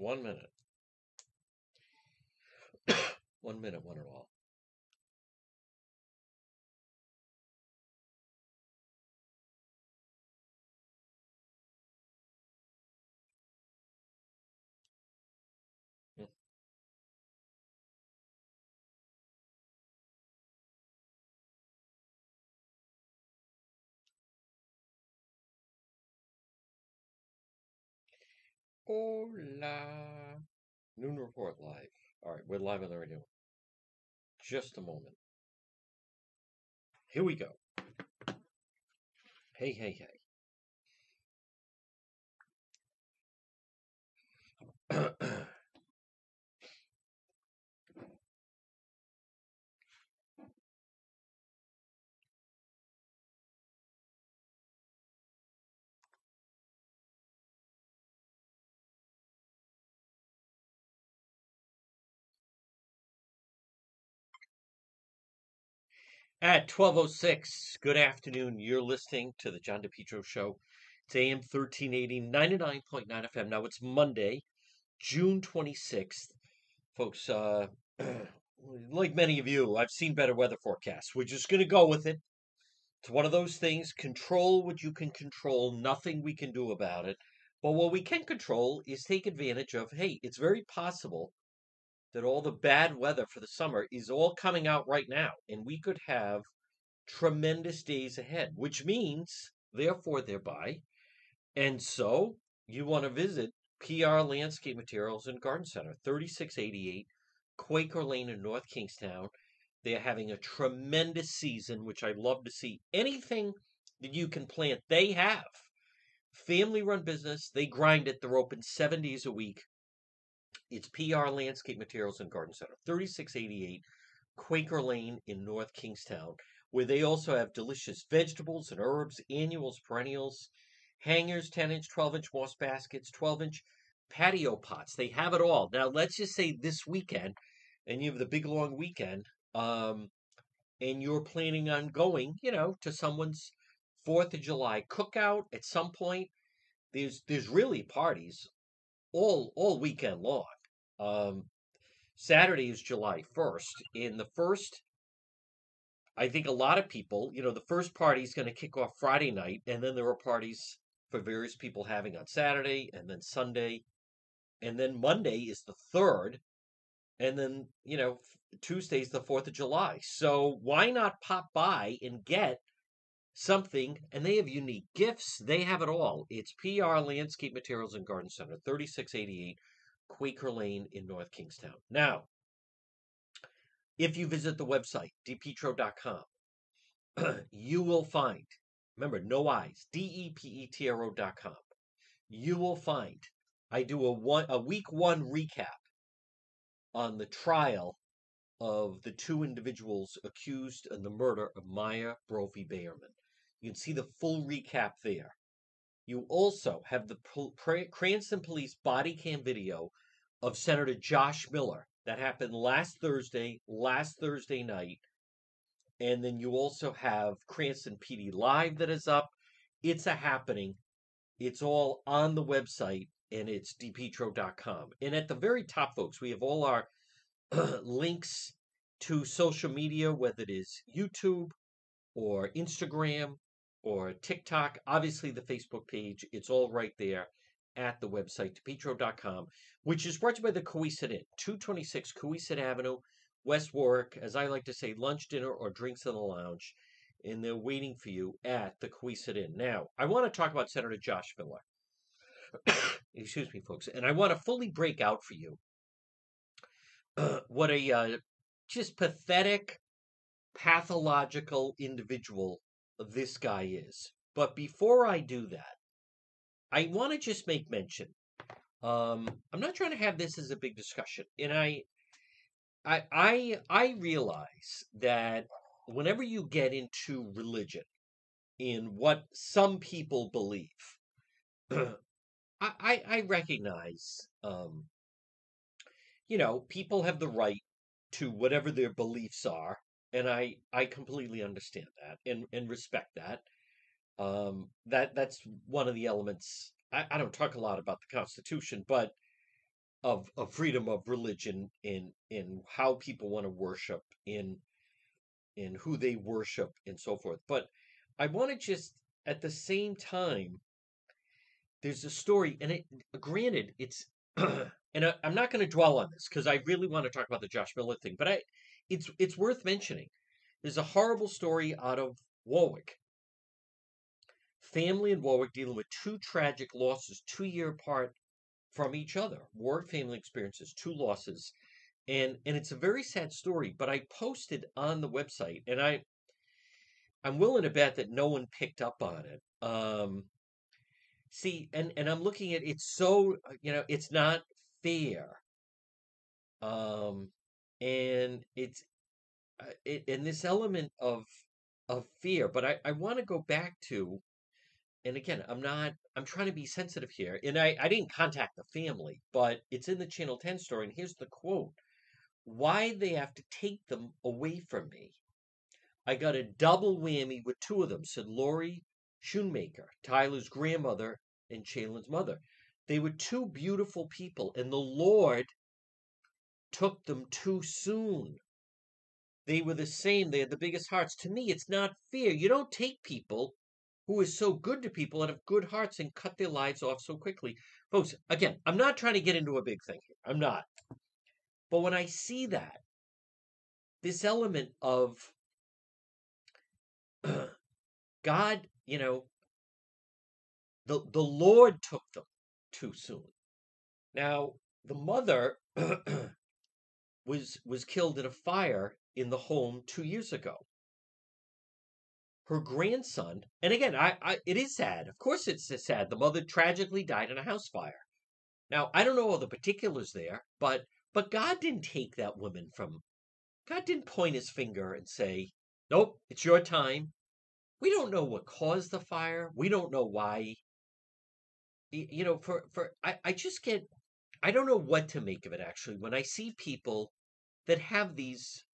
One minute. one minute, one and all. Hola. Noon report live. All right, we're live on the radio. Just a moment. Here we go. Hey, hey, hey. At 1206, good afternoon. You're listening to the John DePetro Show. It's AM 1380, 99.9 FM. Now it's Monday, June 26th. Folks, uh, like many of you, I've seen better weather forecasts. We're just going to go with it. It's one of those things. Control what you can control. Nothing we can do about it. But what we can control is take advantage of, hey, it's very possible that all the bad weather for the summer is all coming out right now, and we could have tremendous days ahead, which means, therefore, thereby, and so you want to visit PR Landscape Materials and Garden Center, 3688 Quaker Lane in North Kingstown. They're having a tremendous season, which I love to see. Anything that you can plant, they have. Family run business, they grind it. They're open seven days a week. It's PR Landscape Materials and Garden Center, 3688 Quaker Lane in North Kingstown, where they also have delicious vegetables and herbs, annuals, perennials, hangers, 10 inch, 12 inch moss baskets, 12 inch patio pots. They have it all. Now, let's just say this weekend, and you have the big long weekend, um, and you're planning on going, you know, to someone's Fourth of July cookout at some point. There's there's really parties all all weekend long. Um, Saturday is July 1st. In the first, I think a lot of people, you know, the first party is going to kick off Friday night, and then there are parties for various people having on Saturday, and then Sunday, and then Monday is the third, and then, you know, Tuesday's the 4th of July. So why not pop by and get something? And they have unique gifts. They have it all. It's PR Landscape Materials and Garden Center, 3688 Quaker Lane in North Kingstown. Now, if you visit the website, depetro.com, you will find, remember, no eyes, D-E-P-E-T-R-O.com. You will find, I do a one a week one recap on the trial of the two individuals accused in the murder of Maya Brophy Bayerman. You can see the full recap there. You also have the Cranston Police body cam video of Senator Josh Miller that happened last Thursday, last Thursday night. And then you also have Cranston PD Live that is up. It's a happening. It's all on the website and it's depetro.com. And at the very top, folks, we have all our links to social media, whether it is YouTube or Instagram or TikTok, obviously the Facebook page. It's all right there at the website, depetro.com, which is brought to you by the Cowesett Inn, 226 Cowesett Avenue, West Warwick. As I like to say, lunch, dinner, or drinks in the lounge. And they're waiting for you at the Cowesett Inn. Now, I want to talk about Senator Josh Miller. Excuse me, folks. And I want to fully break out for you what a uh, just pathetic, pathological individual this guy is. But before I do that, I want to just make mention. Um, I'm not trying to have this as a big discussion, and I, I, I, I realize that whenever you get into religion, in what some people believe, I, I, I recognize, um, you know, people have the right to whatever their beliefs are, and I, I completely understand that and, and respect that. Um, that that's one of the elements. I, I don't talk a lot about the Constitution, but of of freedom of religion in in how people want to worship in in who they worship and so forth. But I want to just at the same time there's a story and it granted it's and I, I'm not going to dwell on this because I really want to talk about the Josh Miller thing, but I it's it's worth mentioning. There's a horrible story out of Warwick. Family in Warwick dealing with two tragic losses, two year apart from each other. Warwick family experiences two losses, and and it's a very sad story. But I posted on the website, and I I'm willing to bet that no one picked up on it. Um, see, and and I'm looking at it's so you know it's not fair. Um, and it's uh, it, and this element of of fear. But I I want to go back to and again, I'm not, I'm trying to be sensitive here. And I, I didn't contact the family, but it's in the Channel 10 story. And here's the quote Why they have to take them away from me. I got a double whammy with two of them, said Lori Schoonmaker, Tyler's grandmother and Shaylin's mother. They were two beautiful people, and the Lord took them too soon. They were the same. They had the biggest hearts. To me, it's not fair. You don't take people who is so good to people and have good hearts and cut their lives off so quickly. Folks, again, I'm not trying to get into a big thing here. I'm not. But when I see that, this element of God, you know, the the Lord took them too soon. Now, the mother was was killed in a fire in the home two years ago her grandson, and again, I, I it is sad. Of course, it's sad. The mother tragically died in a house fire. Now, I don't know all the particulars there, but but God didn't take that woman from. God didn't point His finger and say, "Nope, it's your time." We don't know what caused the fire. We don't know why. You know, for for I, I just get I don't know what to make of it actually when I see people that have these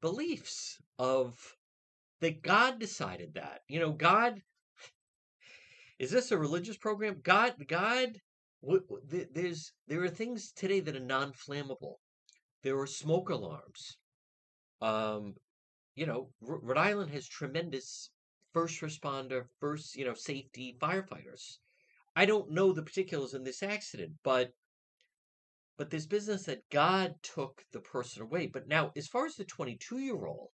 beliefs of that God decided that. You know, God is this a religious program? God, God, there's there are things today that are non-flammable. There are smoke alarms. Um, you know, Rhode Island has tremendous first responder, first you know safety firefighters. I don't know the particulars in this accident, but but this business that God took the person away. But now, as far as the 22 year old,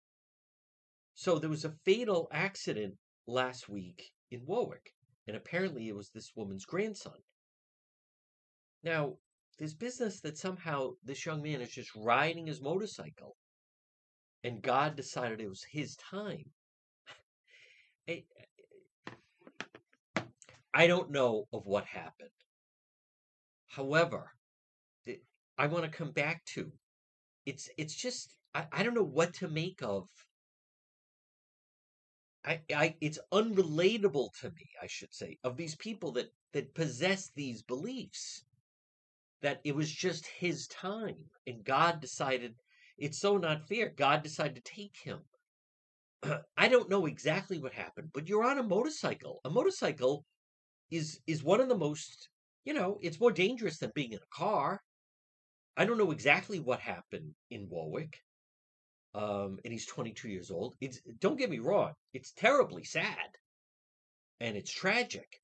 so there was a fatal accident last week in Warwick, and apparently it was this woman's grandson. Now, this business that somehow this young man is just riding his motorcycle, and God decided it was his time. I, I don't know of what happened. However, I want to come back to it's it's just I, I don't know what to make of I, I it's unrelatable to me, I should say, of these people that that possess these beliefs. That it was just his time, and God decided it's so not fair. God decided to take him. I don't know exactly what happened, but you're on a motorcycle. A motorcycle is is one of the most, you know, it's more dangerous than being in a car. I don't know exactly what happened in Warwick um, and he's 22 years old. It's don't get me wrong, it's terribly sad, and it's tragic.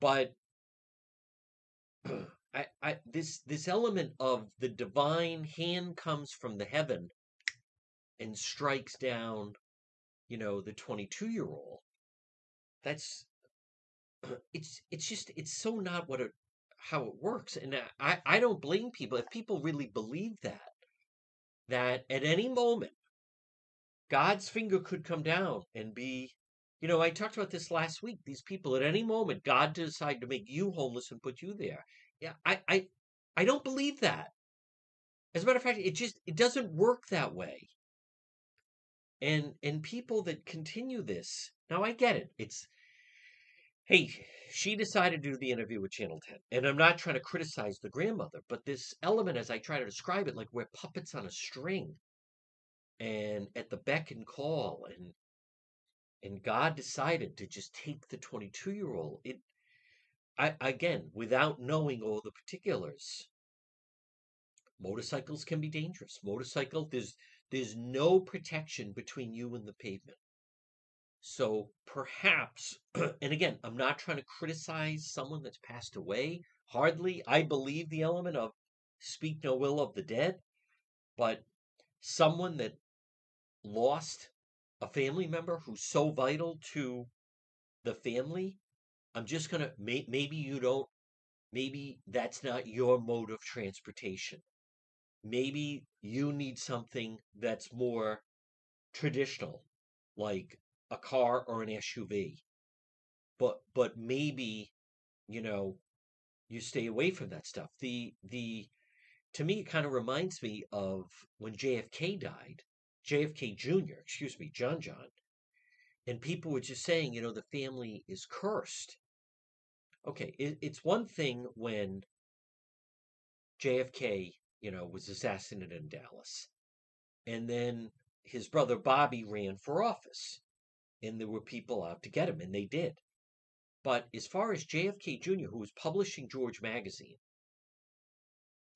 But I, I, this this element of the divine hand comes from the heaven and strikes down, you know, the 22 year old. That's it's it's just it's so not what it how it works, and I I don't blame people if people really believe that that at any moment, God's finger could come down and be, you know, I talked about this last week. These people, at any moment, God decide to make you homeless and put you there. Yeah, I, I, I don't believe that. As a matter of fact, it just it doesn't work that way. And and people that continue this now, I get it. It's hey, she decided to do the interview with Channel 10. And I'm not trying to criticize the grandmother, but this element, as I try to describe it, like we're puppets on a string and at the beck and call. And and God decided to just take the 22 year old. It, I, again, without knowing all the particulars, Motorcycles can be dangerous. Motorcycle, there's there's no protection between you and the pavement. So perhaps, and again, I'm not trying to criticize someone that's passed away. Hardly. I believe the element of speak no ill of the dead, but someone that lost a family member who's so vital to the family, I'm just gonna may, maybe you don't maybe that's not your mode of transportation. Maybe you need something that's more traditional, like a car or an SUV. But but maybe, you know, you stay away from that stuff. The the to me it kind of reminds me of when JFK died, JFK Jr., excuse me, John John. And people were just saying, you know, the family is cursed. Okay, it, it's one thing when JFK, you know, was assassinated in Dallas. And then his brother Bobby ran for office. And there were people out to get him, and they did. But as far as JFK Jr., who was publishing George Magazine,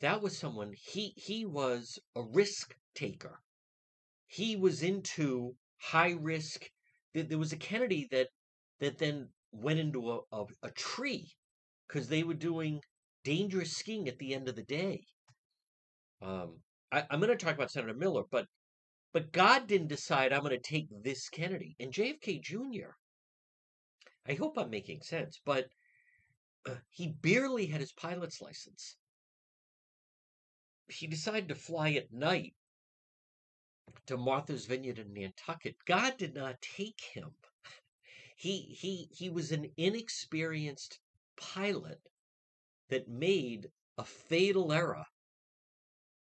that was someone he he was a risk taker. He was into high risk. There was a Kennedy that that then went into a, a, a tree because they were doing dangerous skiing at the end of the day. Um, I, I'm going to talk about Senator Miller, but but God didn't decide I'm going to take this Kennedy and JFK Jr. I hope I'm making sense, but uh, he barely had his pilot's license. He decided to fly at night to Martha's Vineyard in Nantucket. God did not take him. He he he was an inexperienced pilot that made a fatal error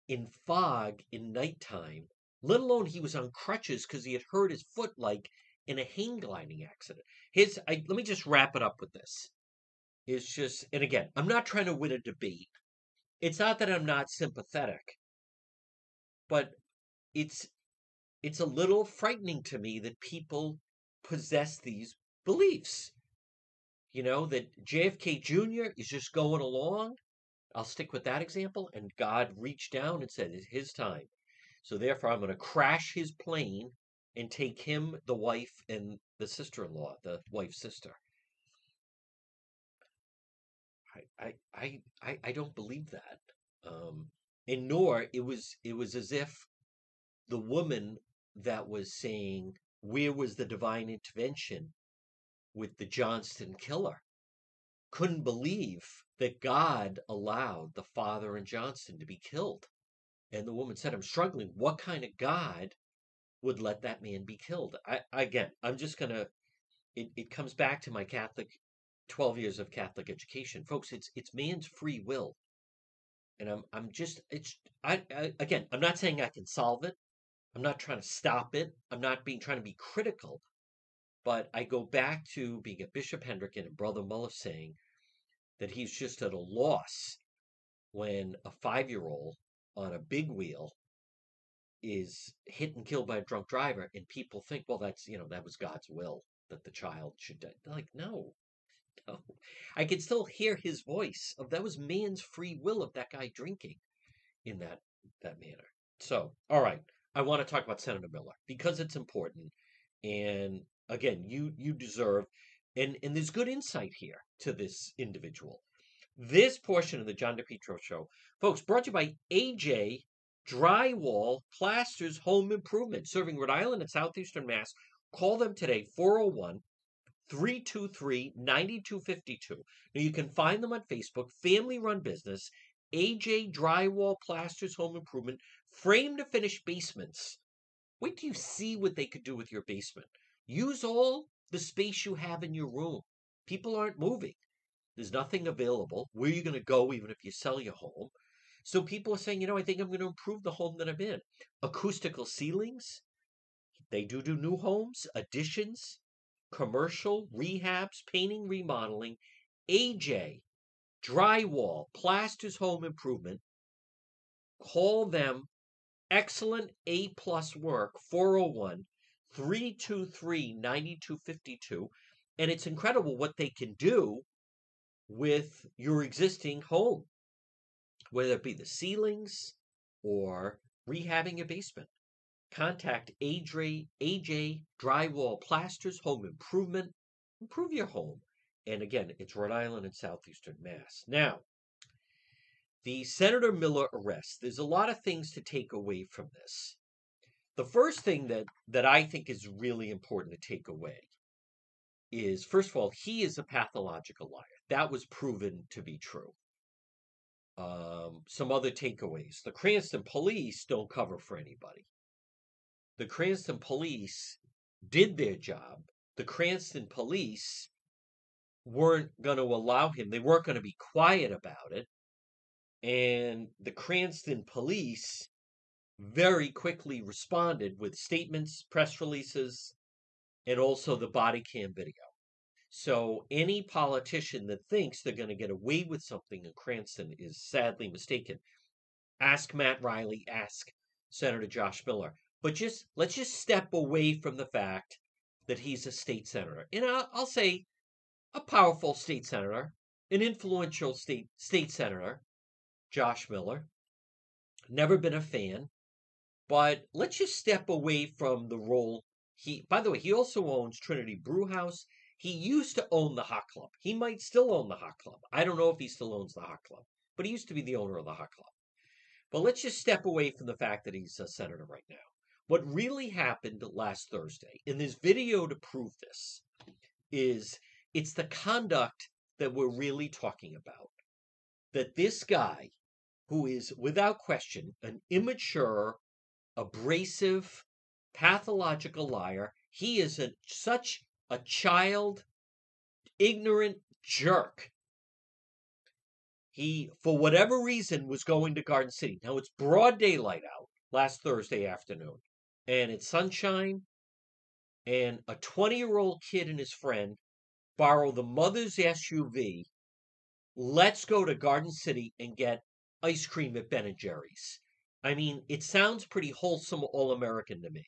in fog in nighttime, let alone he was on crutches because he had hurt his foot like in a hang gliding accident. His I, let me just wrap it up with this. It's just and again, I'm not trying to win a debate. It's not that I'm not sympathetic, but it's it's a little frightening to me that people possess these beliefs. You know, that JFK Jr. is just going along. I'll stick with that example. And God reached down and said, It's his time. So therefore, I'm going to crash his plane and take him, the wife, and the sister in law, the wife's sister. I, I, I, I don't believe that. Um, and nor it was it was as if the woman that was saying where was the divine intervention with the Johnston killer? Couldn't believe that God allowed the father and Johnston to be killed. And the woman said, I'm struggling. What kind of God would let that man be killed? I, again, I'm just going to, it, it comes back to my Catholic, 12 years of Catholic education. Folks, it's, it's man's free will. And I'm, I'm just, it's, I, I, again, I'm not saying I can solve it. I'm not trying to stop it. I'm not being trying to be critical. But I go back to being a Bishop Hendricken and Brother Muller saying that he's just at a loss when a five year old on a big wheel is hit and killed by a drunk driver, and people think, well, that's, you know, that was God's will that the child should die. They're like, no, no. I can still hear his voice of that was man's free will of that guy drinking in that that manner. So, all right. I want to talk about Senator Miller because it's important. And again, you you deserve and and there's good insight here to this individual. This portion of the John DePetro show, folks, brought to you by AJ Drywall Plasters Home Improvement, serving Rhode Island and Southeastern Mass. Call them today, 401 323 9252. Now, you can find them on Facebook, family run business, AJ Drywall Plasters Home Improvement, frame to finish basements. Wait till you see what they could do with your basement. Use all the space you have in your room. People aren't moving. There's nothing available. Where are you going to go even if you sell your home? So people are saying, you know, I think I'm going to improve the home that I'm in. Acoustical ceilings. They do do new homes, additions, commercial, rehabs, painting, remodeling. AJ, drywall, plasters home improvement. Call them excellent A plus work 401 323 9252. And it's incredible what they can do with your existing home whether it be the ceilings or rehabbing a basement. Contact AJ, AJ Drywall Plasters Home Improvement. Improve your home. And again, it's Rhode Island and Southeastern Mass. Now, the Senator Miller arrest, there's a lot of things to take away from this. The first thing that, that I think is really important to take away is first of all, he is a pathological liar. That was proven to be true. Um, some other takeaways. The Cranston police don't cover for anybody. The Cranston police did their job. The Cranston police weren't going to allow him, they weren't going to be quiet about it. And the Cranston police very quickly responded with statements, press releases, and also the body cam video. So any politician that thinks they're going to get away with something in Cranston is sadly mistaken. Ask Matt Riley, ask Senator Josh Miller. But just let's just step away from the fact that he's a state senator. And I'll, I'll say a powerful state senator, an influential state state senator, Josh Miller. Never been a fan, but let's just step away from the role he. By the way, he also owns Trinity Brewhouse. He used to own the Hot Club. He might still own the Hot Club. I don't know if he still owns the Hot Club, but he used to be the owner of the Hot Club. But let's just step away from the fact that he's a senator right now. What really happened last Thursday, in this video to prove this, is it's the conduct that we're really talking about. That this guy, who is without question an immature, abrasive, pathological liar, he is a, such a child, ignorant jerk. He, for whatever reason, was going to Garden City. Now it's broad daylight out last Thursday afternoon and it's sunshine, and a 20 year old kid and his friend borrow the mother's SUV. Let's go to Garden City and get ice cream at Ben and Jerry's. I mean, it sounds pretty wholesome, all American to me.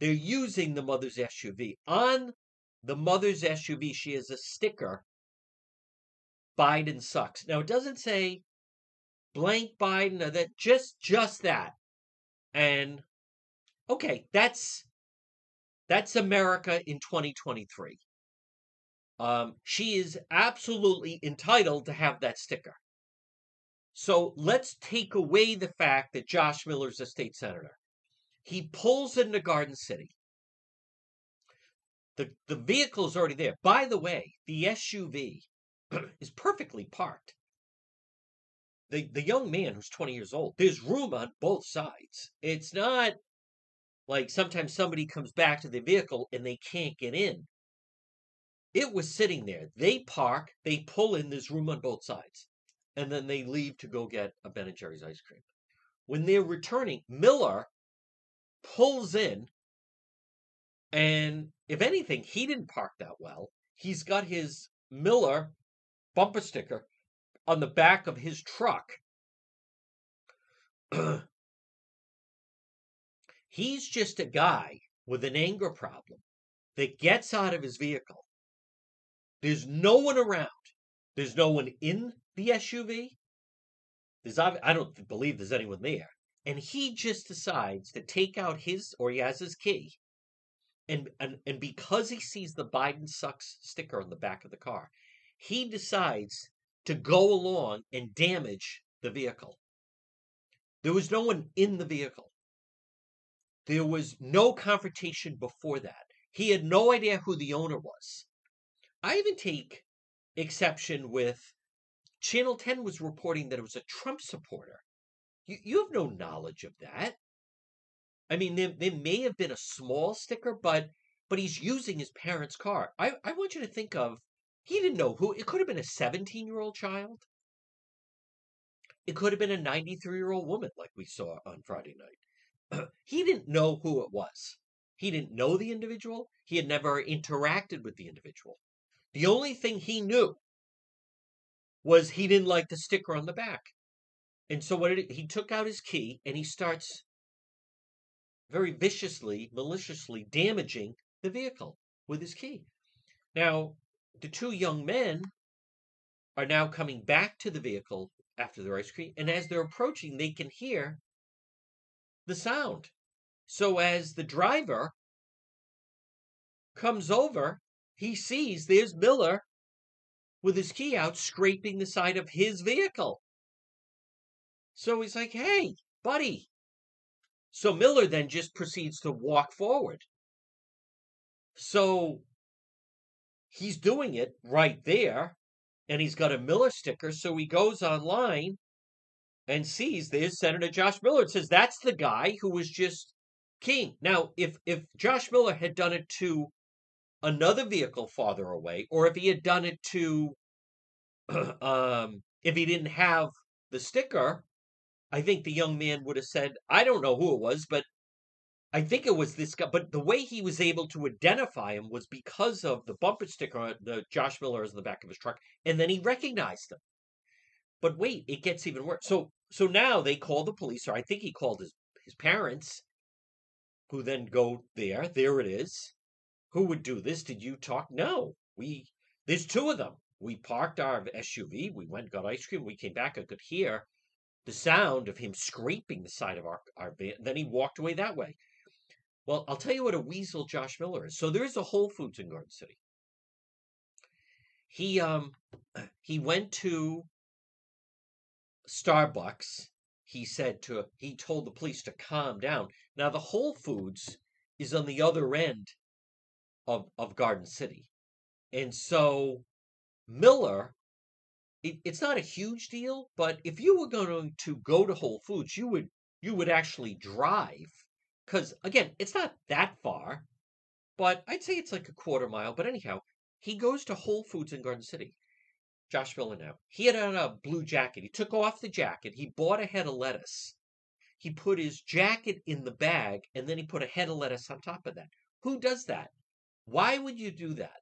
They're using the mother's SUV. On the mother's SUV, she has a sticker Biden sucks. Now, it doesn't say blank Biden or that, just, just that. And okay, that's that's America in 2023. Um, she is absolutely entitled to have that sticker. So let's take away the fact that Josh Miller's a state senator. He pulls into Garden City. The, the vehicle is already there. By the way, the SUV is perfectly parked. The, the young man who's 20 years old, there's room on both sides. It's not like sometimes somebody comes back to the vehicle and they can't get in. It was sitting there. They park, they pull in, there's room on both sides. And then they leave to go get a Ben and Jerry's ice cream. When they're returning, Miller pulls in, and if anything, he didn't park that well. He's got his Miller bumper sticker on the back of his truck. He's just a guy with an anger problem that gets out of his vehicle. There's no one around. There's no one in the SUV. There's I don't believe there's anyone there. And he just decides to take out his or he has his key. And, and and because he sees the Biden sucks sticker on the back of the car, he decides to go along and damage the vehicle. There was no one in the vehicle. There was no confrontation before that. He had no idea who the owner was. I even take exception with Channel 10 was reporting that it was a Trump supporter. You, you have no knowledge of that. I mean, there, there may have been a small sticker, but but he's using his parents' car. I, I want you to think of he didn't know who it could have been a 17 year old child. It could have been a 93 year old woman, like we saw on Friday night. he didn't know who it was. He didn't know the individual. He had never interacted with the individual. The only thing he knew was he didn't like the sticker on the back. And so what did he, he took out his key and he starts very viciously, maliciously damaging the vehicle with his key. Now, the two young men are now coming back to the vehicle after their ice cream. And as they're approaching, they can hear the sound. So as the driver comes over, he sees there's Miller with his key out scraping the side of his vehicle. So he's like, hey, buddy. So Miller then just proceeds to walk forward. So he's doing it right there, and he's got a Miller sticker. So he goes online and sees there's Senator Josh Miller. Says that's the guy who was just king. Now, if if Josh Miller had done it to another vehicle farther away, or if he had done it to, um, if he didn't have the sticker, I think the young man would have said, I don't know who it was, but I think it was this guy. But the way he was able to identify him was because of the bumper sticker, the Josh Miller is in the back of his truck, and then he recognized him. But wait, it gets even worse. So so now they call the police, or I think he called his his parents, who then go there. There it is. Who would do this? Did you talk? No. We there's two of them. We parked our SUV. We went got ice cream. We came back. I could hear the sound of him scraping the side of our, our van. Then he walked away that way. Well, I'll tell you what a weasel Josh Miller is. So there's a Whole Foods in Garden City. He um he went to Starbucks. He said to he told the police to calm down. Now the Whole Foods is on the other end of of Garden City. And so Miller it, it's not a huge deal, but if you were going to go to Whole Foods, you would you would actually drive because again, it's not that far, but I'd say it's like a quarter mile. But anyhow, he goes to Whole Foods in Garden City. Josh now. He had on a blue jacket. He took off the jacket. He bought a head of lettuce. He put his jacket in the bag, and then he put a head of lettuce on top of that. Who does that? Why would you do that?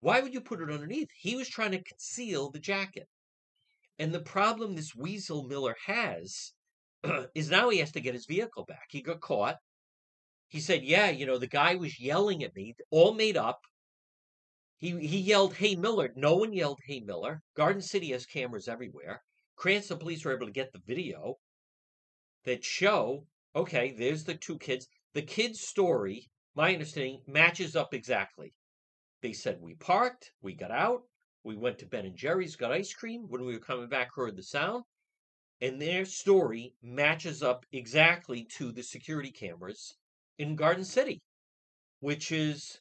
Why would you put it underneath? He was trying to conceal the jacket. And the problem this Weasel Miller has is now he has to get his vehicle back. He got caught. He said, Yeah, you know, the guy was yelling at me, all made up. He, he yelled, Hey Miller. No one yelled, Hey Miller. Garden City has cameras everywhere. Cranston police were able to get the video that show okay, there's the two kids. The kid's story, my understanding, matches up exactly. They said we parked, we got out, we went to Ben and Jerry's, got ice cream. When we were coming back, heard the sound. And their story matches up exactly to the security cameras in Garden City, which is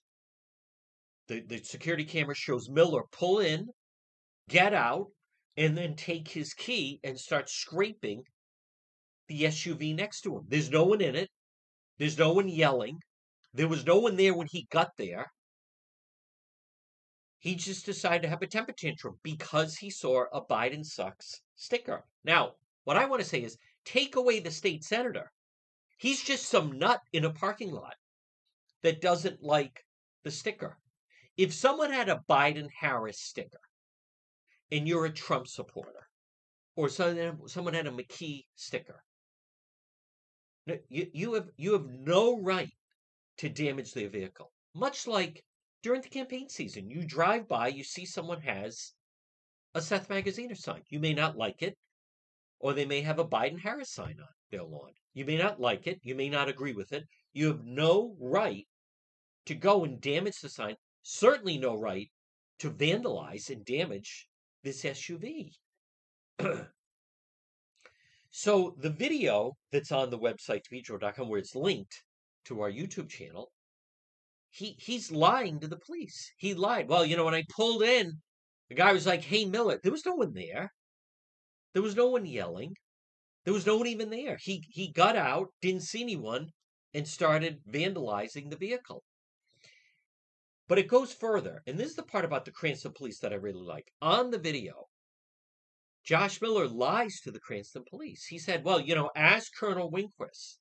the, the security camera shows Miller pull in, get out, and then take his key and start scraping the SUV next to him. There's no one in it. There's no one yelling. There was no one there when he got there. He just decided to have a temper tantrum because he saw a Biden sucks sticker. Now, what I want to say is take away the state senator. He's just some nut in a parking lot that doesn't like the sticker. If someone had a Biden Harris sticker and you're a Trump supporter, or someone had a McKee sticker, you, you have you have no right to damage their vehicle. Much like during the campaign season. You drive by, you see someone has a Seth Magaziner sign. You may not like it, or they may have a Biden Harris sign on their lawn. You may not like it, you may not agree with it. You have no right to go and damage the sign, certainly no right to vandalize and damage this SUV. so the video that's on the website, depetro.com, where it's linked to our YouTube channel, he he's lying to the police. He lied. Well, you know, when I pulled in, the guy was like, "Hey, Miller." There was no one there. There was no one yelling. There was no one even there. He he got out, didn't see anyone, and started vandalizing the vehicle. But it goes further, and this is the part about the Cranston police that I really like. On the video, Josh Miller lies to the Cranston police. He said, "Well, you know, ask Colonel Winquist.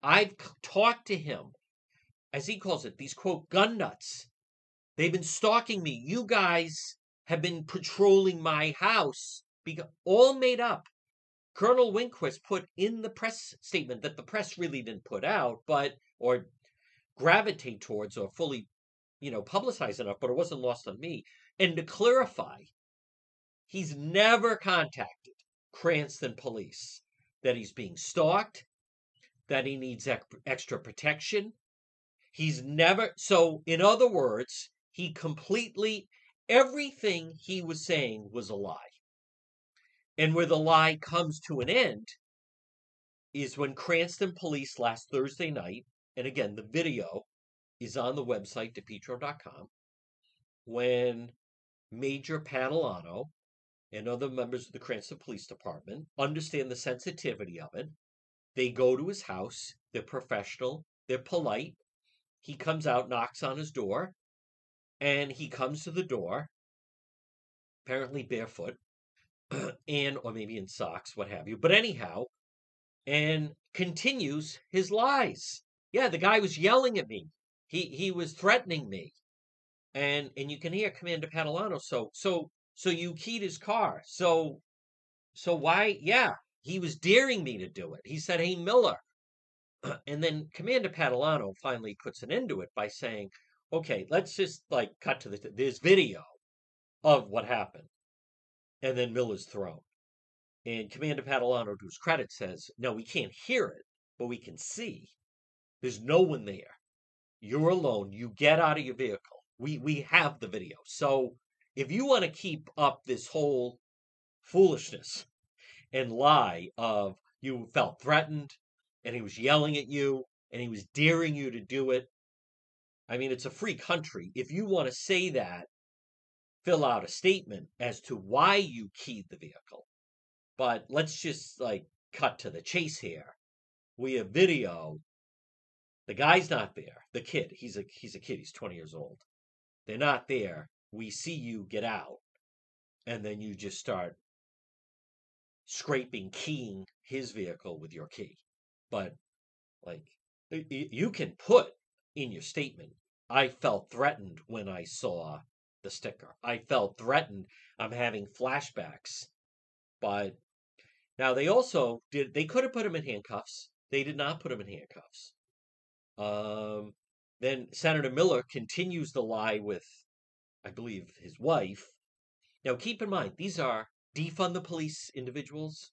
I've talked to him as he calls it, these quote gun nuts. They've been stalking me. You guys have been patrolling my house. All made up. Colonel Winquist put in the press statement that the press really didn't put out, but or gravitate towards or fully, you know, publicize enough, but it wasn't lost on me. And to clarify, He's never contacted Cranston police that he's being stalked, that he needs extra protection. He's never, so in other words, he completely, everything he was saying was a lie. And where the lie comes to an end is when Cranston police last Thursday night, and again, the video is on the website, depetro.com, when Major Padalano and other members of the Cranston Police Department understand the sensitivity of it. They go to his house. They're professional. They're polite. He comes out, knocks on his door, and he comes to the door, apparently barefoot, and or maybe in socks, what have you. But anyhow, and continues his lies. Yeah, the guy was yelling at me. He he was threatening me. And and you can hear Commander Padalano. So so so you keyed his car. So so why yeah, he was daring me to do it. He said, Hey Miller. And then Commander Padalano finally puts an end to it by saying, Okay, let's just like cut to the there's video of what happened. And then Miller's thrown. And Commander Padalano, to his credit, says, No, we can't hear it, but we can see. There's no one there. You're alone. You get out of your vehicle. We we have the video. So if you want to keep up this whole foolishness and lie of you felt threatened and he was yelling at you and he was daring you to do it. I mean, it's a free country. If you want to say that, fill out a statement as to why you keyed the vehicle. But let's just like cut to the chase here. We have video. The guy's not there. The kid, he's a he's a kid. He's 20 years old. They're not there. We see you get out, and then you just start scraping, keying his vehicle with your key. But like you can put in your statement, I felt threatened when I saw the sticker. I felt threatened. I'm having flashbacks. But now they also did. They could have put him in handcuffs. They did not put him in handcuffs. Um, then Senator Miller continues the lie with, I believe, his wife. Now keep in mind these are defund the police individuals.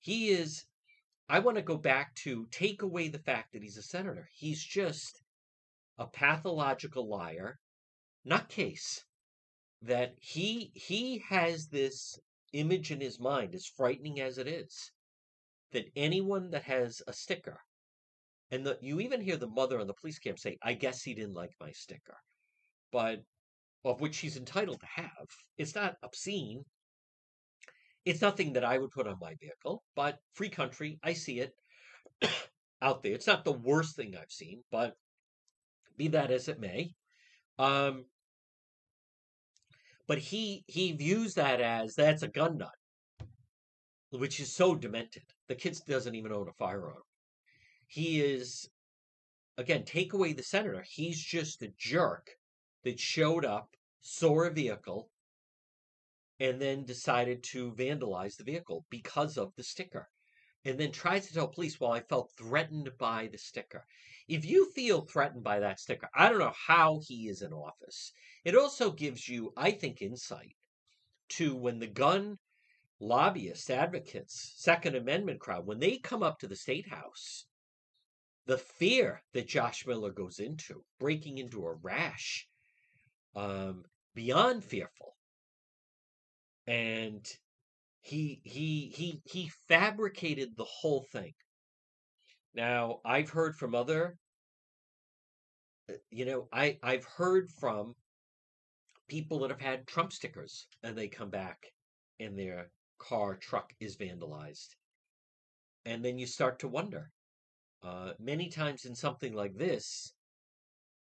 He is. I want to go back to take away the fact that he's a senator. He's just a pathological liar, nutcase. That he he has this image in his mind, as frightening as it is, that anyone that has a sticker, and the, you even hear the mother on the police cam say, I guess he didn't like my sticker, but of which she's entitled to have. It's not obscene. It's nothing that I would put on my vehicle, but free country, I see it out there. It's not the worst thing I've seen, but be that as it may. Um, but he he views that as that's a gun nut, which is so demented. The kid doesn't even own a firearm. He is again take away the senator. He's just a jerk that showed up, saw a vehicle, and then decided to vandalize the vehicle because of the sticker. And then tries to tell police, well, I felt threatened by the sticker. If you feel threatened by that sticker, I don't know how he is in office. It also gives you, I think, insight to when the gun lobbyists, advocates, Second Amendment crowd, when they come up to the state house, the fear that Josh Miller goes into, breaking into a rash, um, beyond fearful. And he he he he fabricated the whole thing. Now, I've heard from other uh, you know, I I've heard from people that have had Trump stickers and they come back and their car truck is vandalized. And then you start to wonder. Uh, many times in something like this,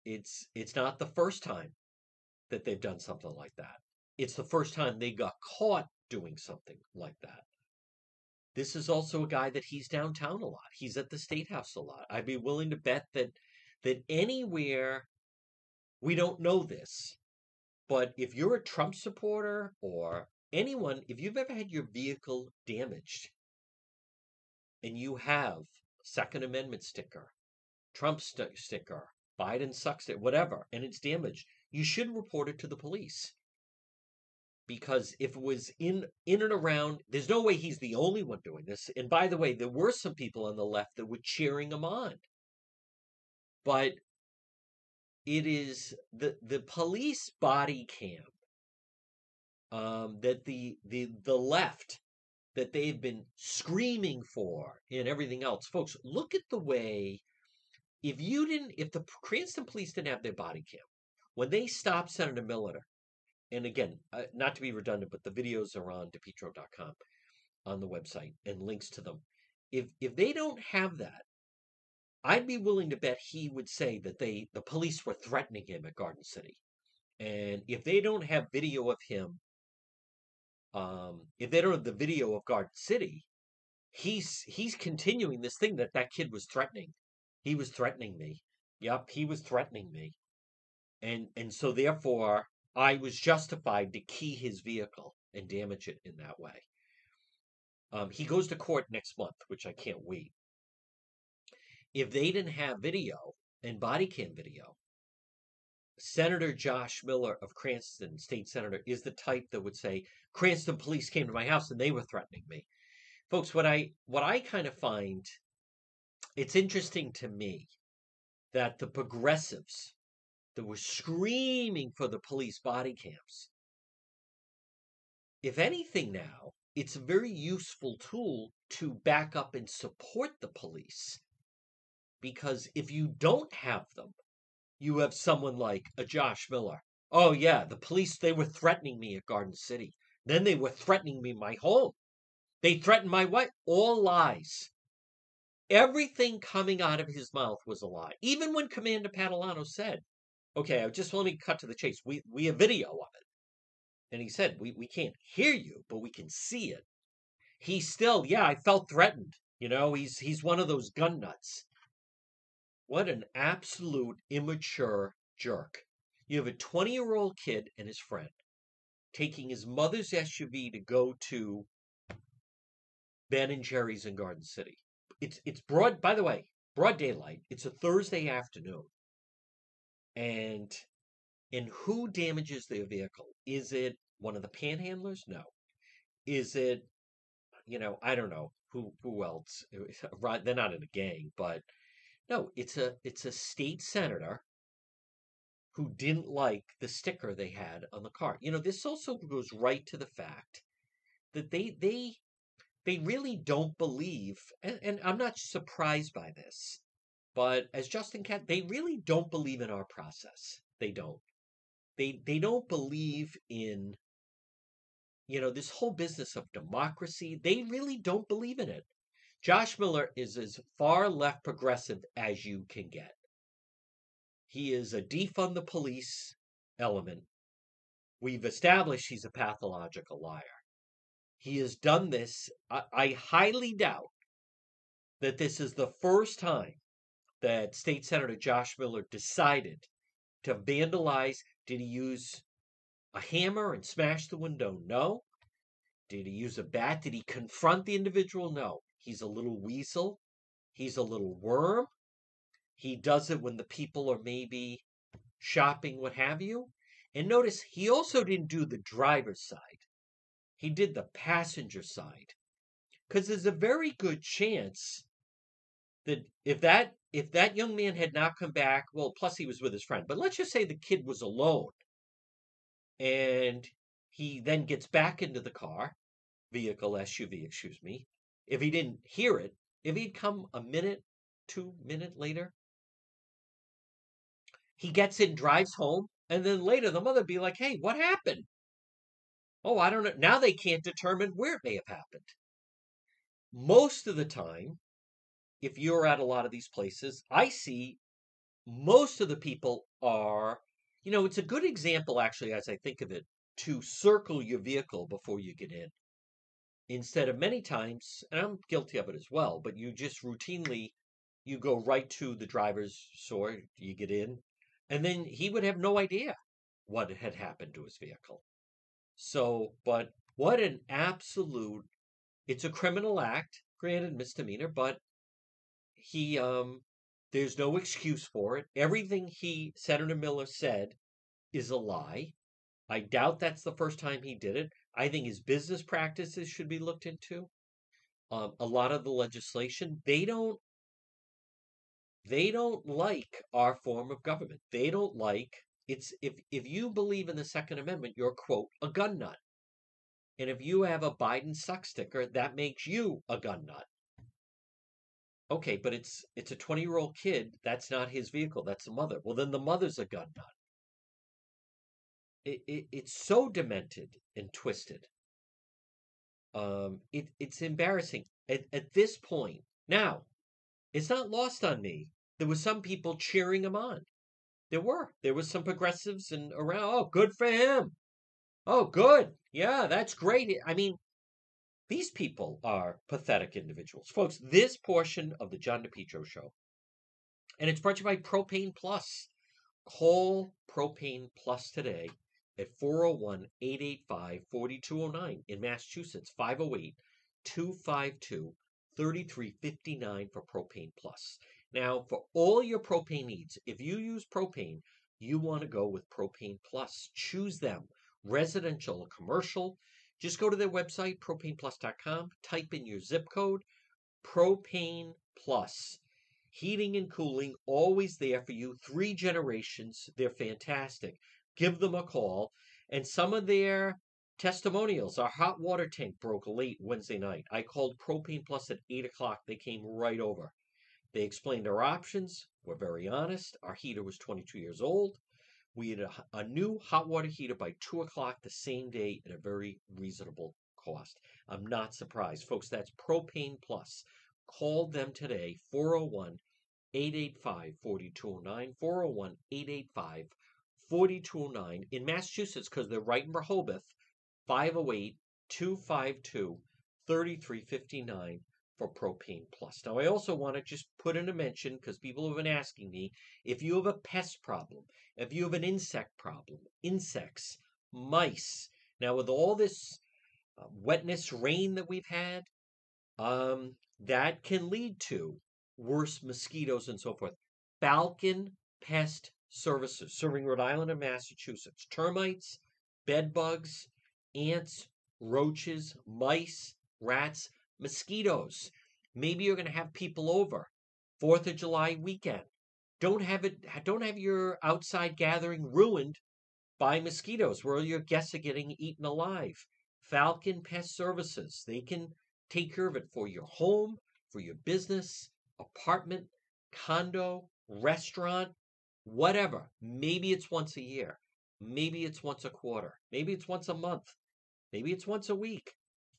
it's it's not the first time that they've done something like that. It's the first time they got caught doing something like that. This is also a guy that he's downtown a lot. He's at the state house a lot. I'd be willing to bet that that anywhere we don't know this, but if you're a Trump supporter or anyone, if you've ever had your vehicle damaged and you have Second Amendment sticker, Trump st- sticker, Biden sucks it, whatever, and it's damaged, you should report it to the police. Because if it was in in and around, there's no way he's the only one doing this. And by the way, there were some people on the left that were cheering him on. But it is the the police body cam um, that the the the left that they've been screaming for and everything else. Folks, look at the way if you didn't if the Cranston police didn't have their body cam when they stopped Senator Miller, and again, uh, not to be redundant, but the videos are on depetro.com on the website and links to them. If if they don't have that, I'd be willing to bet he would say that they the police were threatening him at Garden City. And if they don't have video of him um, if they don't have the video of Garden City, he's he's continuing this thing that that kid was threatening. He was threatening me. Yep, he was threatening me, and and so therefore I was justified to key his vehicle and damage it in that way. Um, he goes to court next month, which I can't wait. If they didn't have video and body cam video, Senator Josh Miller of Cranston, state senator, is the type that would say, Cranston police came to my house and they were threatening me. Folks, what I what I kind of find it's interesting to me that the progressives that were screaming for the police body cams, if anything now, it's a very useful tool to back up and support the police. Because if you don't have them, you have someone like a Josh Miller. Oh, yeah, the police, they were threatening me at Garden City. Then they were threatening me my home. They threatened my wife. All lies. Everything coming out of his mouth was a lie. Even when Commander Patilano said, okay, uh, just let me cut to the chase. We, we have video of it. And he said, we, we can't hear you, but we can see it. He still, yeah, I felt threatened. You know, he's he's one of those gun nuts. What an absolute immature jerk. You have a 20 year old kid and his friend taking his mother's SUV to go to Ben and Jerry's in Garden City. It's it's broad by the way, broad daylight. It's a Thursday afternoon. And and who damages their vehicle? Is it one of the panhandlers? No. Is it you know, I don't know who who else. They're not in a gang, but no, it's a it's a state senator who didn't like the sticker they had on the car. You know, this also goes right to the fact that they they they really don't believe, and, and I'm not surprised by this, but as Justin Katz, they really don't believe in our process. They don't. They they don't believe in you know this whole business of democracy. They really don't believe in it. Josh Miller is as far left progressive as you can get. He is a defund the police element. We've established he's a pathological liar. He has done this. I, I highly doubt that this is the first time that State Senator Josh Miller decided to vandalize. Did he use a hammer and smash the window? No. Did he use a bat? Did he confront the individual? No. He's a little weasel. He's a little worm. He does it when the people are maybe shopping, what have you. And notice he also didn't do the driver's side. He did the passenger side. Because there's a very good chance that if that if that young man had not come back, well, plus he was with his friend, but let's just say the kid was alone. And he then gets back into the car, vehicle, SUV, excuse me, if he didn't hear it, if he'd come a minute, two minute later, he gets in, drives home, and then later the mother be like, "Hey, what happened?" Oh, I don't know. Now they can't determine where it may have happened. Most of the time, if you're at a lot of these places, I see most of the people are, you know, it's a good example actually, as I think of it, to circle your vehicle before you get in instead of many times, and I'm guilty of it as well, but you just routinely you go right to the driver's door, you get in, and then he would have no idea what had happened to his vehicle. So, but what an absolute it's a criminal act, granted misdemeanor, but he um there's no excuse for it. Everything he Senator Miller said is a lie. I doubt that's the first time he did it. I think his business practices should be looked into. Um, a lot of the legislation they don't they don't like our form of government. They don't like it's if if you believe in the Second Amendment, you're quote a gun nut. And if you have a Biden suck sticker, that makes you a gun nut. Okay, but it's it's a 20 year old kid. That's not his vehicle. That's the mother. Well, then the mother's a gun nut. It, it, it's so demented and twisted. Um, it, it's embarrassing at, at this point. Now, it's not lost on me. There were some people cheering him on. There were. There was some progressives and around. Oh, good for him. Oh, good. Yeah, that's great. I mean, these people are pathetic individuals. Folks, this portion of the John DePetro show, and it's brought to you by Propane Plus. Call Propane Plus today at 401 885 4209 in Massachusetts, 508 252 3359 for Propane Plus. Now, for all your propane needs, if you use propane, you want to go with Propane Plus. Choose them, residential or commercial. Just go to their website, propaneplus.com, type in your zip code, Propane Plus. Heating and cooling, always there for you. Three generations. They're fantastic. Give them a call. And some of their testimonials, our hot water tank broke late Wednesday night. I called Propane Plus at 8 o'clock. They came right over. They explained our options. We're very honest. Our heater was 22 years old. We had a, a new hot water heater by 2 o'clock the same day at a very reasonable cost. I'm not surprised. Folks, that's Propane Plus. Call them today, 401 885 4209. 401 885 4209 in Massachusetts because they're right in Rehoboth, 508 252 3359 for Propane Plus. Now, I also want to just put in a mention because people have been asking me if you have a pest problem, if you have an insect problem, insects, mice. Now, with all this uh, wetness, rain that we've had, um, that can lead to worse mosquitoes and so forth. Falcon Pest Services, serving Rhode Island and Massachusetts. Termites, bed bugs, ants, roaches, mice, rats, mosquitoes. Maybe you're going to have people over. Fourth of July weekend. Don't have it. Don't have your outside gathering ruined by mosquitoes, where your guests are getting eaten alive. Falcon Pest Services. They can take care of it for your home, for your business, apartment, condo, restaurant, whatever. Maybe it's once a year. Maybe it's once a quarter. Maybe it's once a month. Maybe it's once a week.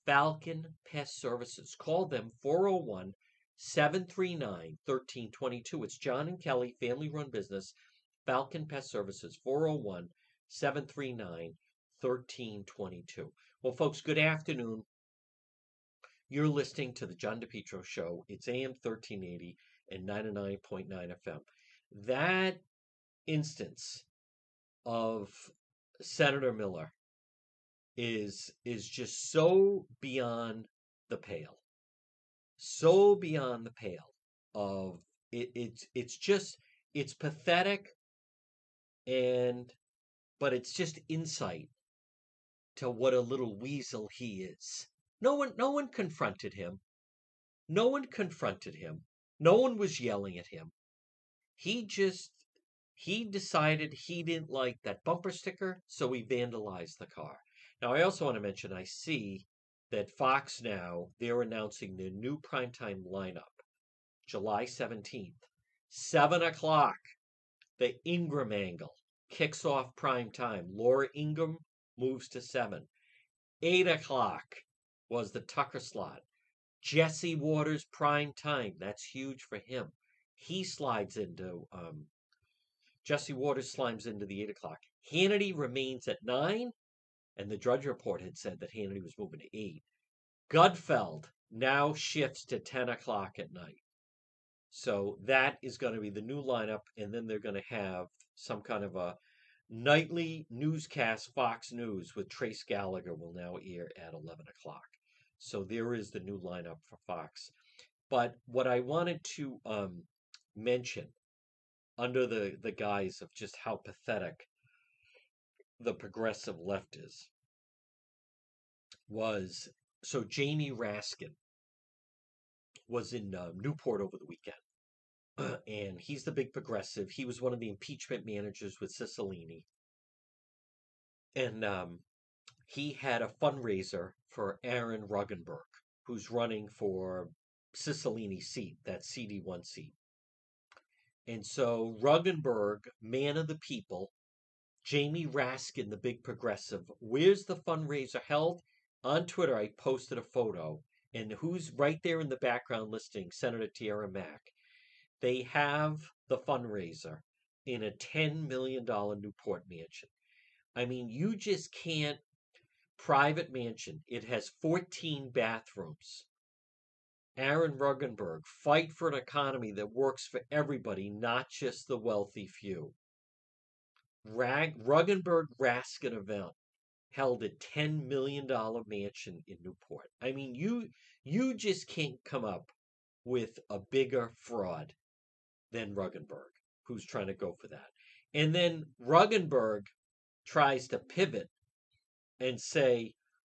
Falcon Pest Services. Call them 401 739 1322. It's John and Kelly, family run business. Falcon Pest Services, 401 739 1322. Well, folks, good afternoon. You're listening to the John DePetro Show. It's AM 1380 and 99.9 FM. That instance of Senator Miller is is just so beyond the pale so beyond the pale of it, it's it's just it's pathetic and but it's just insight to what a little weasel he is. No one no one confronted him. No one confronted him. No one was yelling at him. He just he decided he didn't like that bumper sticker so he vandalized the car now, I also want to mention I see that Fox now, they're announcing their new primetime lineup, July 17th. 7 o'clock, the Ingraham Angle kicks off prime time. Laura Ingraham moves to 7. 8 o'clock was the Tucker slot. Jesse Watters prime time. That's huge for him. He slides into um, Jesse Watters slides into the 8 o'clock. Hannity remains at 9 and the Drudge Report had said that Hannity was moving to eight. Gutfeld now shifts to 10 o'clock at night. So that is going to be the new lineup, and then they're going to have some kind of a nightly newscast. Fox News with Trace Gallagher will now air at 11 o'clock. So there is the new lineup for Fox. But what I wanted to um, mention under the, the guise of just how pathetic the progressive left is was so Jamie Raskin was in uh, Newport over the weekend, and he's the big progressive. He was one of the impeachment managers with Cicilline, and um, he had a fundraiser for Aaron Regunberg, who's running for Cicilline's seat, that CD1 seat. And so Regunberg, man of the people, Jamie Raskin, the big progressive, where's the fundraiser held? On Twitter, I posted a photo, and who's right there in the background listing? Senator Tiara Mack. They have the fundraiser in a $10 million Newport mansion. I mean, you just can't. Private mansion. It has 14 bathrooms. Aaron Regunberg, fight for an economy that works for everybody, not just the wealthy few. Rag, Regunberg Raskin event held a $10 million mansion in Newport. I mean, you you just can't come up with a bigger fraud than Regunberg, who's trying to go for that. And then Regunberg tries to pivot and say,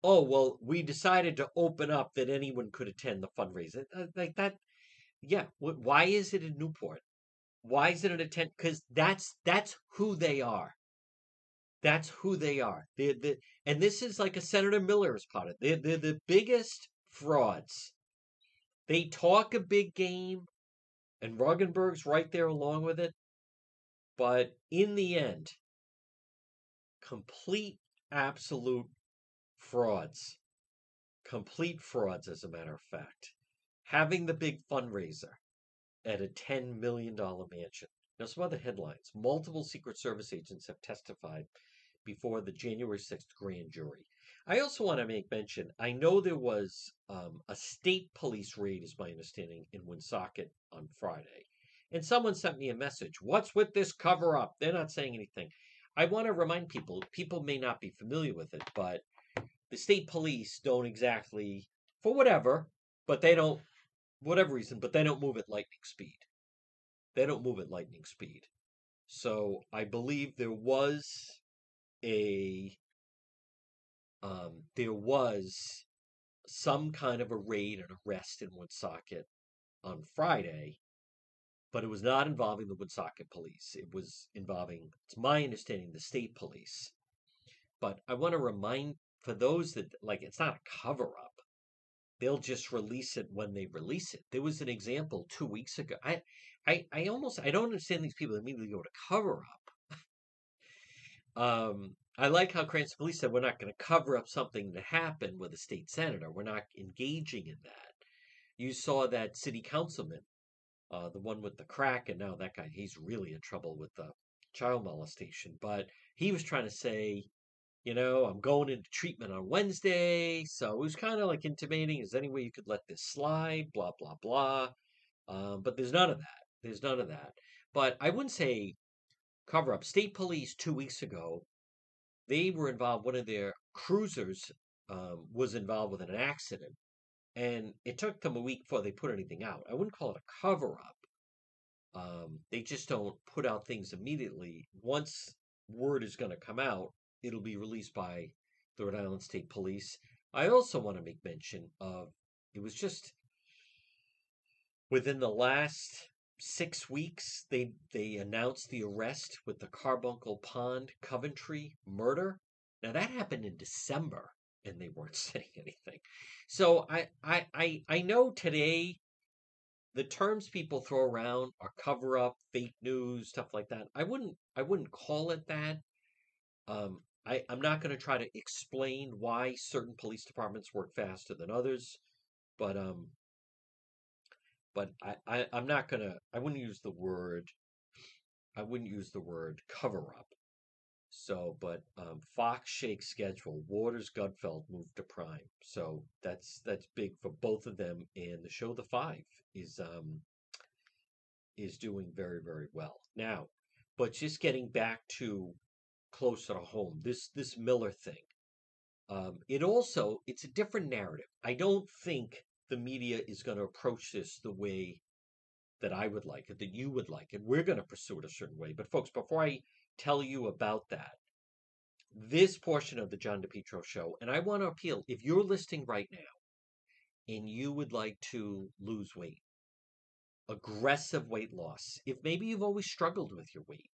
oh, well, we decided to open up that anyone could attend the fundraiser. Like that, yeah. Why is it in Newport? Why is it an attempt? Because that's that's who they are. That's who they are. They, they, and this is like a Senator Miller is part of it. They're, they're the biggest frauds. They talk a big game, and Regunberg's right there along with it. But in the end, complete, absolute frauds. Complete frauds, as a matter of fact. Having the big fundraiser at a $10 million mansion. Now, some other headlines. Multiple Secret Service agents have testified before the January 6th grand jury. I also want to make mention I know there was um, a state police raid, is my understanding, in Woonsocket on Friday. And someone sent me a message What's with this cover up? They're not saying anything. I want to remind people, people may not be familiar with it, but the state police don't exactly, for whatever, but they don't, whatever reason, but they don't move at lightning speed. They don't move at lightning speed. So I believe there was a um, there was some kind of a raid and arrest in Woonsocket on Friday, but it was not involving the Woonsocket police. It was involving, it's my understanding, the state police. But I want to remind for those that like it's not a cover up. They'll just release it when they release it. There was an example two weeks ago. I, I, I almost I don't understand these people that immediately go to cover up. Um, I like how Cranston Police said we're not going to cover up something that happened with a state senator. We're not engaging in that. You saw that city councilman, uh, the one with the crack, and now that guy, he's really in trouble with the child molestation. But he was trying to say, you know, I'm going into treatment on Wednesday. So it was kind of like intimating, is there any way you could let this slide? Blah, blah, blah. Um, but there's none of that. There's none of that. But I wouldn't say cover up. State police two weeks ago, they were involved. One of their cruisers um, was involved with an accident, and it took them a week before they put anything out. I wouldn't call it a cover up. Um, they just don't put out things immediately. Once word is going to come out, it'll be released by the Rhode Island State Police. I also want to make mention of it was just within the last six weeks, they they announced the arrest with the Carbuncle Pond Coventry murder. Now that happened in December, and they weren't saying anything. So I I I, I know today the terms people throw around are cover up, fake news, stuff like that. I wouldn't I wouldn't call it that. Um, I, I'm not going to try to explain why certain police departments work faster than others, but um, but I, I I'm not gonna I wouldn't use the word I wouldn't use the word cover up. So, but um, Fox shakes schedule. Watters Gutfeld moved to Prime, so that's that's big for both of them. And the show The Five is um is doing very very well now. But just getting back to closer to home, this this Miller thing. Um, it also it's a different narrative. I don't think the media is going to approach this the way that I would like it, that you would like it. We're going to pursue it a certain way. But, folks, before I tell you about that, this portion of the John DePetro show, and I want to appeal if you're listening right now and you would like to lose weight, aggressive weight loss, if maybe you've always struggled with your weight,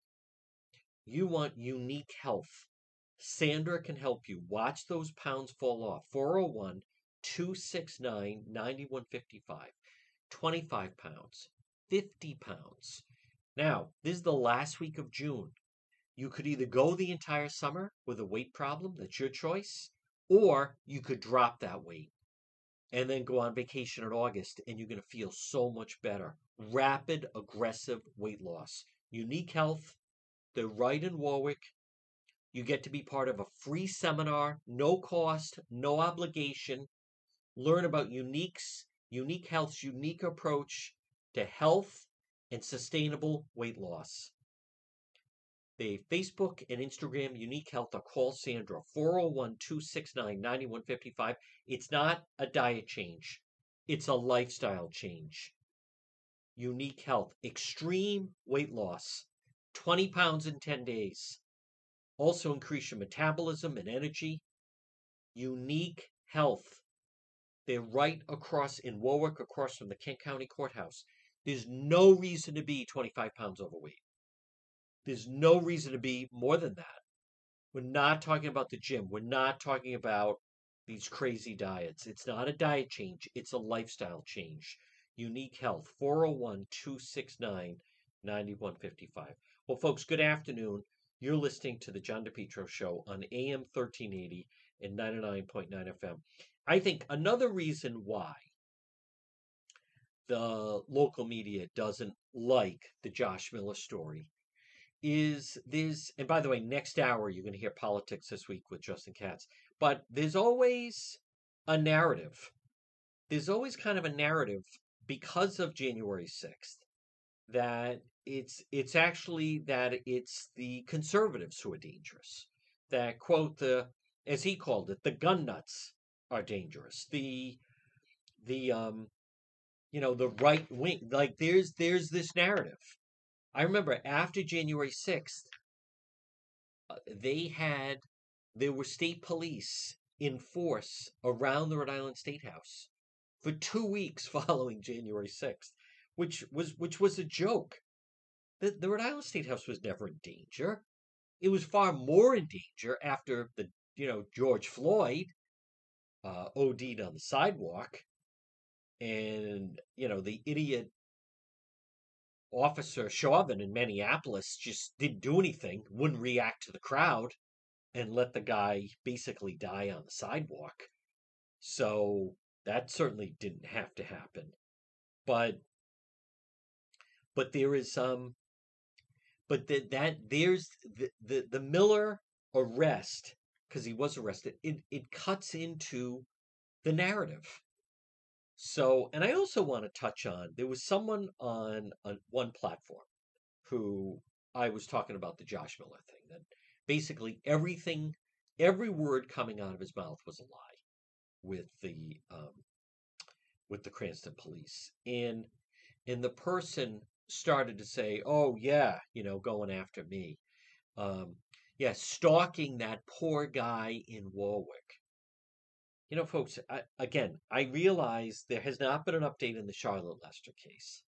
you want unique health. Sandra can help you. Watch those pounds fall off. 401 269 9155. 25 pounds, 50 pounds. Now, this is the last week of June. You could either go the entire summer with a weight problem, that's your choice, or you could drop that weight and then go on vacation in August and you're going to feel so much better. Rapid, aggressive weight loss. Unique Health, they're right in Warwick. You get to be part of a free seminar, no cost, no obligation. Learn about Unique's Unique Health's unique approach to health and sustainable weight loss. The Facebook and Instagram Unique Health or call Sandra 401 269 9155. It's not a diet change, it's a lifestyle change. Unique Health, extreme weight loss, 20 pounds in 10 days. Also increase your metabolism and energy. Unique Health, they're right across in Warwick, across from the Kent County Courthouse. There's no reason to be 25 pounds overweight. There's no reason to be more than that. We're not talking about the gym. We're not talking about these crazy diets. It's not a diet change, it's a lifestyle change. Unique Health, 401 269 9155. Well, folks, good afternoon. You're listening to the John DePetro Show on AM 1380 and 99.9 FM. I think another reason why the local media doesn't like the Josh Miller story is there's, and by the way, next hour you're going to hear politics this week with Justin Katz, but there's always a narrative. There's always kind of a narrative because of January 6th that it's it's actually that it's the conservatives who are dangerous. That quote the as he called it, the gun nuts are dangerous. The the um you know the right wing like there's there's this narrative. I remember after January 6th uh, they had there were state police in force around the Rhode Island State House for 2 weeks following January 6th, which was which was a joke. The, the Rhode Island State House was never in danger. It was far more in danger after the you know George Floyd uh, OD'd on the sidewalk, and you know the idiot officer Chauvin in Minneapolis just didn't do anything, wouldn't react to the crowd, and let the guy basically die on the sidewalk. So that certainly didn't have to happen, but but there is um but that that there's the the, the Miller arrest because he was arrested, it, it cuts into the narrative. So, and I also want to touch on there was someone on, on one platform who I was talking about the Josh Miller thing that basically everything, every word coming out of his mouth was a lie with the um, with the Cranston police, and and the person started to say, "Oh yeah, you know, going after me." Um, yeah, stalking that poor guy in Warwick. You know, folks, I, again, I realize there has not been an update in the Charlotte Lester case.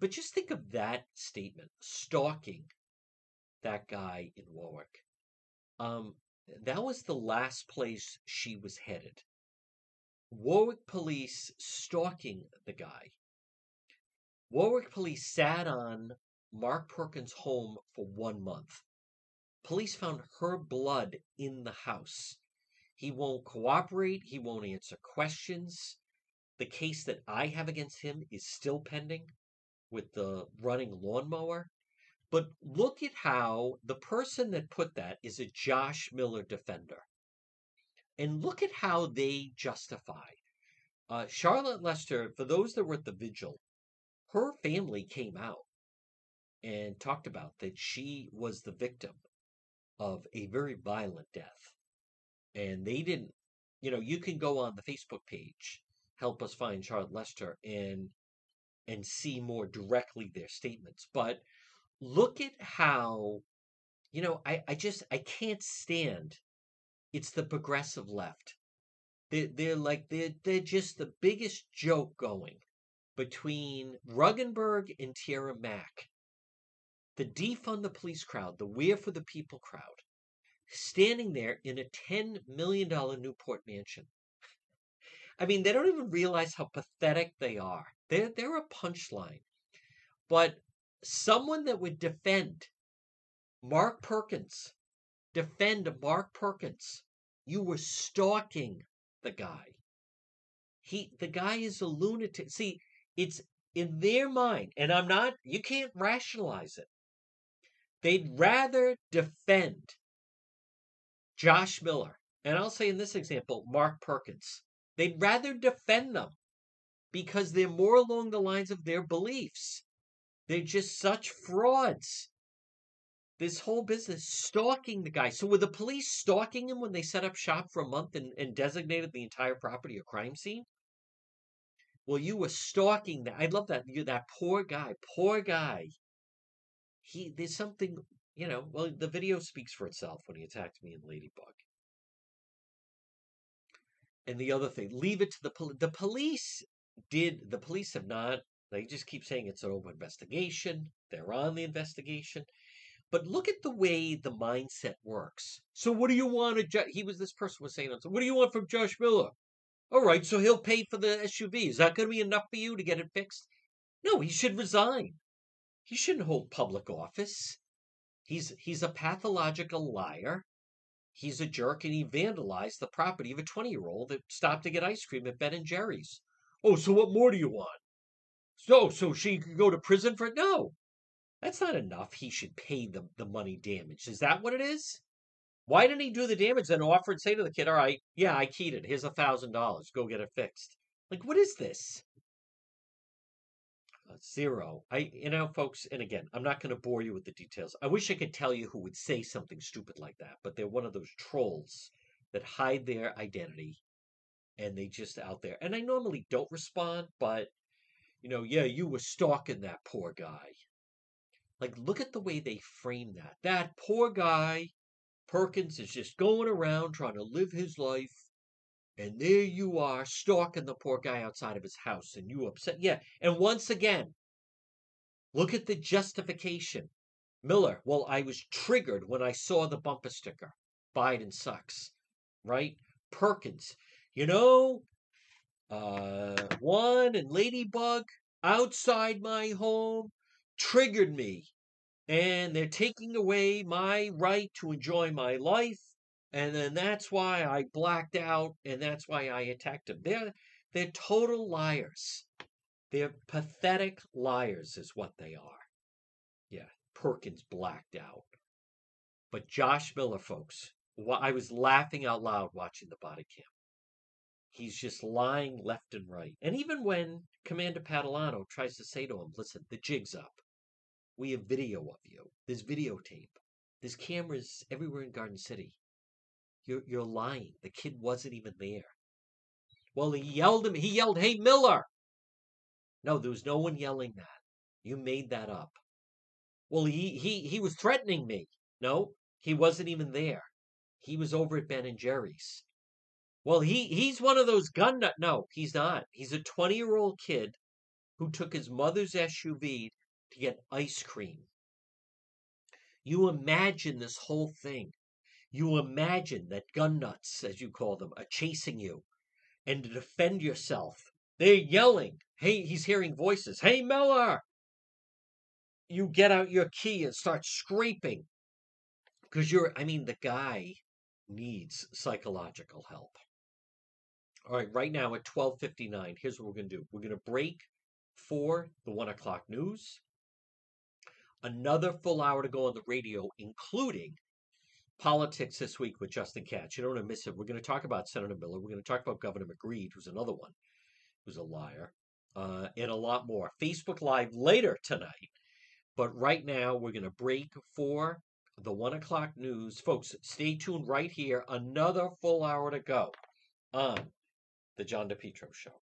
But just think of that statement stalking that guy in Warwick. Um, that was the last place she was headed. Warwick police stalking the guy. Warwick police sat on Mark Perkins' home for one month. Police found her blood in the house. He won't cooperate. He won't answer questions. The case that I have against him is still pending with the running lawnmower. But look at how the person that put that is a Josh Miller defender. And look at how they justify. Uh, Charlotte Lester, for those that were at the vigil, her family came out and talked about that she was the victim of a very violent death. And they didn't, you know, you can go on the Facebook page, help us find Charlotte Lester, and and see more directly their statements. But look at how, you know, I, I just I can't stand. It's the progressive left. They're, they're like they're they're just the biggest joke going between Regunberg and Tiara Mack. The defund the police crowd, the we're for the people crowd, standing there in a $10 million Newport mansion. I mean, they don't even realize how pathetic they are. They're, they're a punchline. But someone that would defend Mark Perkins, defend Mark Perkins, you were stalking the guy. He, the guy is a lunatic. See, it's in their mind, and I'm not, you can't rationalize it. They'd mm. rather defend Josh Miller, and I'll say in this example, Mark Perkins. They'd rather defend them because they're more along the lines of their beliefs. They're just such frauds. This whole business stalking the guy. So were the police stalking him when they set up shop for a month and, and designated the entire property a crime scene? Well, you were stalking that. I love that. You that poor guy, poor guy. He there's something, you know. Well, the video speaks for itself when he attacked me in Ladybug. And the other thing, leave it to the police. The police did. The police have not. They just keep saying it's an open investigation. They're on the investigation. But look at the way the mindset works. So what do you want to? Ju- he was this person was saying. So what do you want from Josh Miller? All right, so he'll pay for the SUV. Is that going to be enough for you to get it fixed? No, he should resign. He shouldn't hold public office. He's he's a pathological liar. He's a jerk, and he vandalized the property of a twenty-year-old that stopped to get ice cream at Ben and Jerry's. Oh, so what more do you want? So, so she could go to prison for it? No, that's not enough. He should pay the the money damage. Is that what it is? Why didn't he do the damage then offer and say to the kid, all right, yeah, I keyed it. Here's a thousand dollars. Go get it fixed. Like, what is this? Uh, zero. I, you know, folks, and again, I'm not going to bore you with the details. I wish I could tell you who would say something stupid like that, but they're one of those trolls that hide their identity and they just out there. And I normally don't respond, but, you know, yeah, you were stalking that poor guy. Like, look at the way they frame that. That poor guy Perkins is just going around trying to live his life. And there you are stalking the poor guy outside of his house and you upset. Yeah. And once again, look at the justification. Miller, well, I was triggered when I saw the bumper sticker. Biden sucks. Right? Perkins, you know, uh, Juan and Ladybug outside my home triggered me and they're taking away my right to enjoy my life and then that's why I blacked out and that's why I attacked them. They're they're total liars. They're pathetic liars is what they are. Yeah, Perkins blacked out. But Josh Miller, folks, I was laughing out loud watching the body cam. He's just lying left and right. And even when Commander Patilano tries to say to him, listen, the jig's up. We have video of you. There's videotape. There's cameras everywhere in Garden City. You're you're lying. The kid wasn't even there. Well, he yelled him. He yelled, "Hey Miller!" No, there was no one yelling that. You made that up. Well, he he he was threatening me. No, he wasn't even there. He was over at Ben and Jerry's. Well, he he's one of those gun nut. No, he's not. He's a 20 year old kid who took his mother's SUV to get ice cream. You imagine this whole thing. You imagine that gun nuts, as you call them, are chasing you. And to defend yourself, they're yelling. Hey, he's hearing voices. Hey, Miller! You get out your key and start scraping. Because you're, I mean, the guy needs psychological help. All right, right now at 12:59, here's what we're going to do. We're going to break for the one o'clock news another full hour to go on the radio, including politics this week with Justin Katz. You don't want to miss it. We're going to talk about Senator Miller. We're going to talk about Governor McGreed, who's another one who's a liar, uh, and a lot more. Facebook Live later tonight. But right now, we're going to break for the one o'clock news. Folks, stay tuned right here. Another full hour to go on the John DePetro Show.